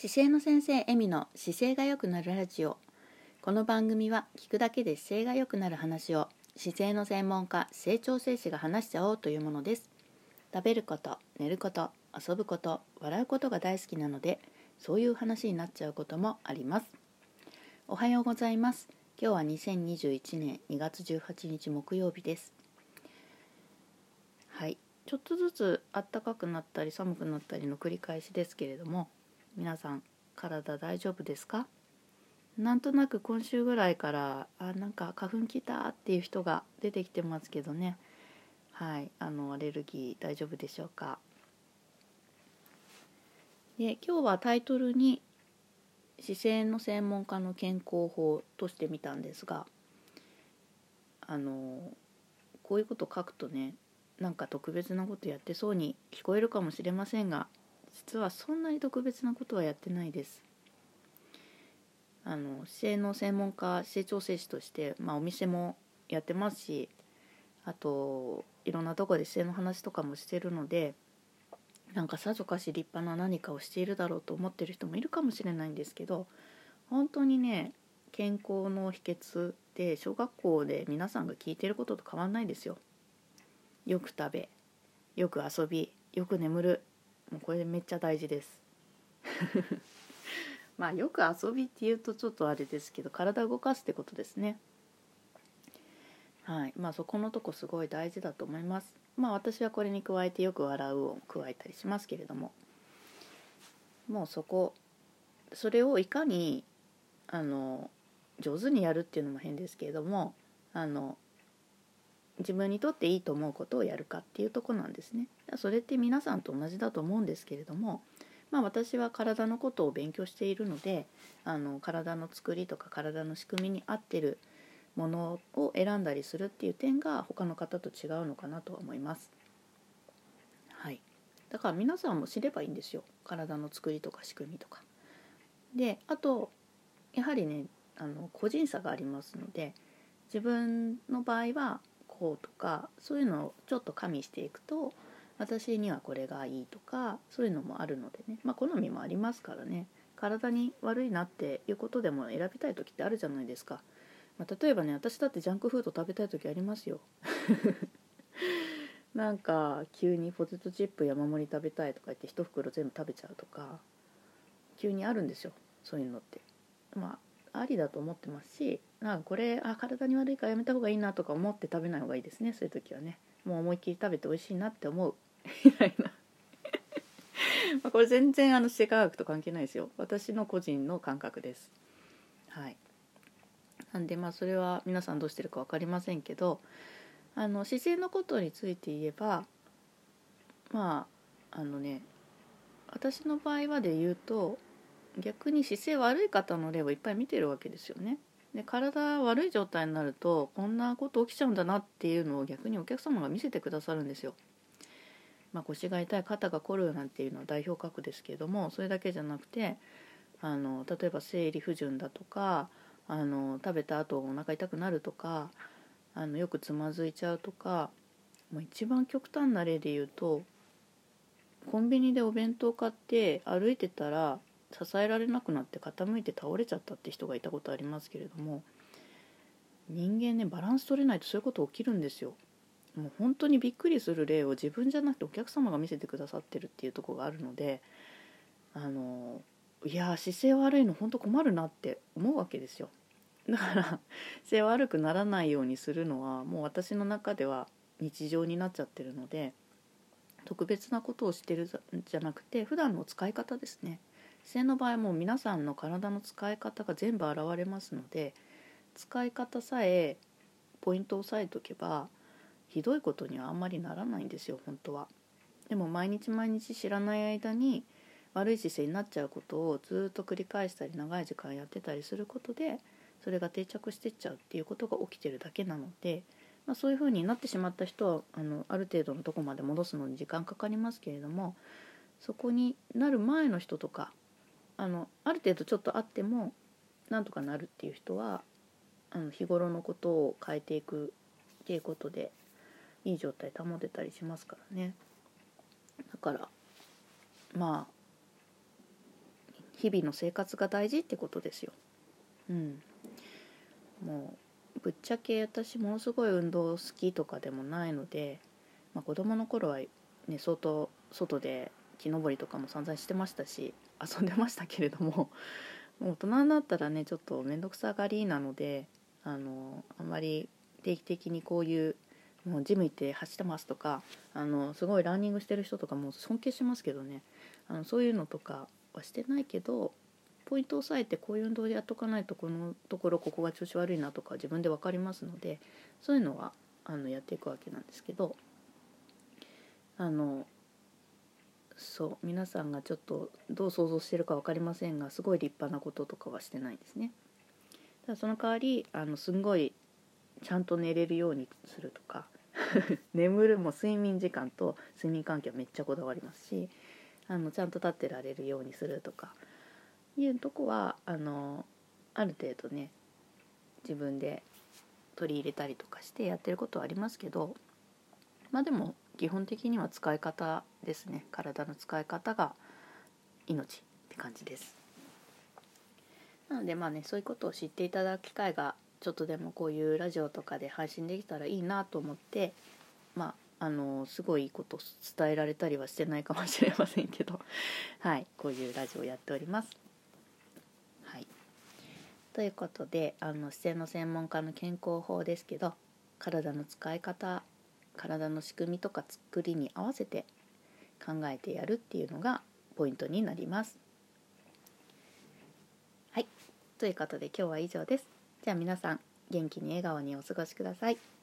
姿勢の先生エミの姿勢が良くなるラジオ。この番組は聞くだけで姿勢が良くなる話を姿勢の専門家成長生士が話しちゃおうというものです。食べること寝ること遊ぶこと笑うことが大好きなのでそういう話になっちゃうこともあります。おはようございます。今日は2021年2月18日木曜日です。はい。ちょっとずつ暖かくなったり寒くなったりの繰り返しですけれども皆さん体大丈夫ですか？なんとなく今週ぐらいからあなんか花粉きたっていう人が出てきてますけどね。はいあのアレルギー大丈夫でしょうか？で今日はタイトルに姿勢の専門家の健康法としてみたんですがあのこういうこと書くとねなんか特別なことやってそうに聞こえるかもしれませんが実はそんなに特別なことはやってないです。あの姿勢の専門家姿勢調整士として、まあ、お店もやってますしあといろんなとこで姿勢の話とかもしてるのでなんかさぞかし立派な何かをしているだろうと思ってる人もいるかもしれないんですけど本当にね健康の秘訣って小学校で皆さんが聞いてることと変わんないですよ。よく食べよく遊びよく眠るもうこれめっちゃ大事です。まあよく遊びっていうとちょっとあれですけど体動かすってことですね。はい。まあそこのとこすごい大事だと思います。まあ私はこれに加えてよく笑うを加えたりしますけれども。もうそこそれをいかにあの上手にやるっていうのも変ですけれどもあの自分にとっていいと思うことをやるかっていうとこなんですね。それって皆さんと同じだと思うんですけれども、まあ、私は体のことを勉強しているのであの体の作りとか体の仕組みに合ってるものを選んだりするっていう点が他の方と違うのかなとは思います。はい、だから皆さんも知ればいいんですよ体の作りとか仕組みとか。であとやはりねあの個人差がありますので自分の場合はこうとかそういうのをちょっと加味していくと私にはこれがいいとかそういうのもあるのでね。まあ好みもありますからね。体に悪いなっていうことでも選びたい時ってあるじゃないですか、まあ、例えばね私だってジャンクフード食べたい時ありますよ。なんか急にポテトチップ山盛り食べたいとか言って1袋全部食べちゃうとか急にあるんですよ。そういうのって。まあありだと思ってますしなんかこれあ体に悪いからやめた方がいいなとか思って食べない方がいいですね。そういう時はね。もう思いっきり食べて美味しいなって思う。みたいな まこれ全然あの姿勢科学と関係ないですよ私の個人の感覚ですはいなんでまあそれは皆さんどうしてるか分かりませんけどあの姿勢のことについて言えばまああのね私の場合はで言うと逆に姿勢悪い方の例をいっぱい見てるわけですよね。で体悪い状態になるとこんなこと起きちゃうんだなっていうのを逆にお客様が見せてくださるんですよ。まあ、腰が痛い肩が凝るなんていうのは代表格ですけれどもそれだけじゃなくてあの例えば生理不順だとかあの食べた後お腹痛くなるとかあのよくつまずいちゃうとかもう一番極端な例で言うとコンビニでお弁当買って歩いてたら支えられなくなって傾いて倒れちゃったって人がいたことありますけれども人間ねバランス取れないとそういうこと起きるんですよ。もう本当にびっくりする例を自分じゃなくてお客様が見せてくださってるっていうとこがあるのであのいや姿勢悪いの本当困るなって思うわけですよ。だから姿勢悪くならないようにするのはもう私の中では日常になっちゃってるので特別なことをしてるじゃなくて普段の使い方ですね。姿勢の場合も皆さんの体の使い方が全部現れますので使い方さえポイントを押さえとけばひどいことにはあんまりならないんですよ本当は。でも毎日毎日知らない間に悪い姿勢になっちゃうことをずっと繰り返したり長い時間やってたりすることでそれが定着してっちゃうっていうことが起きてるだけなので、まあ、そういうふうになってしまった人はあのある程度のとこまで戻すのに時間かかりますけれどもそこになる前の人とかあのある程度ちょっとあってもなんとかなるっていう人はあの日頃のことを変えていくっていうことでいい状態保てたりしますからねだからまあ日々の生活が大事ってことですよ。うん、もうぶっちゃけ私ものすごい運動好きとかでもないので、まあ、子供の頃はね相当外で木登りとかも散々してましたし遊んでましたけれどももう 大人になったらねちょっと面倒くさがりなのであのあんまり定期的にこういうもうジム行って走ってますとかあのすごいランニングしてる人とかも尊敬しますけどねあのそういうのとかはしてないけどポイントを押さえてこういう運動でやっとかないとこのところここが調子悪いなとか自分で分かりますのでそういうのはあのやっていくわけなんですけどあのそう皆さんがちょっとどう想像してるか分かりませんがすごい立派なこととかはしてないですね。ただその代わりあのすんごいちゃんと寝れるようにするとか。眠るも睡眠時間と睡眠環境めっちゃこだわりますしあのちゃんと立ってられるようにするとか。いうとこはあのある程度ね自分で取り入れたりとかしてやってることはありますけどまあでも基本的には使い方ですね。体の使い方が命って感じです。なのでまあねそういうことを知っていただく機会がちょっとでもこういうラジオとかで配信できたらいいなと思ってまああのすごいいいこと伝えられたりはしてないかもしれませんけど はいこういうラジオやっております。はい、ということであの姿勢の専門家の健康法ですけど体の使い方体の仕組みとか作りに合わせて考えてやるっていうのがポイントになります。はいということで今日は以上です。じゃあ皆さん元気に笑顔にお過ごしください。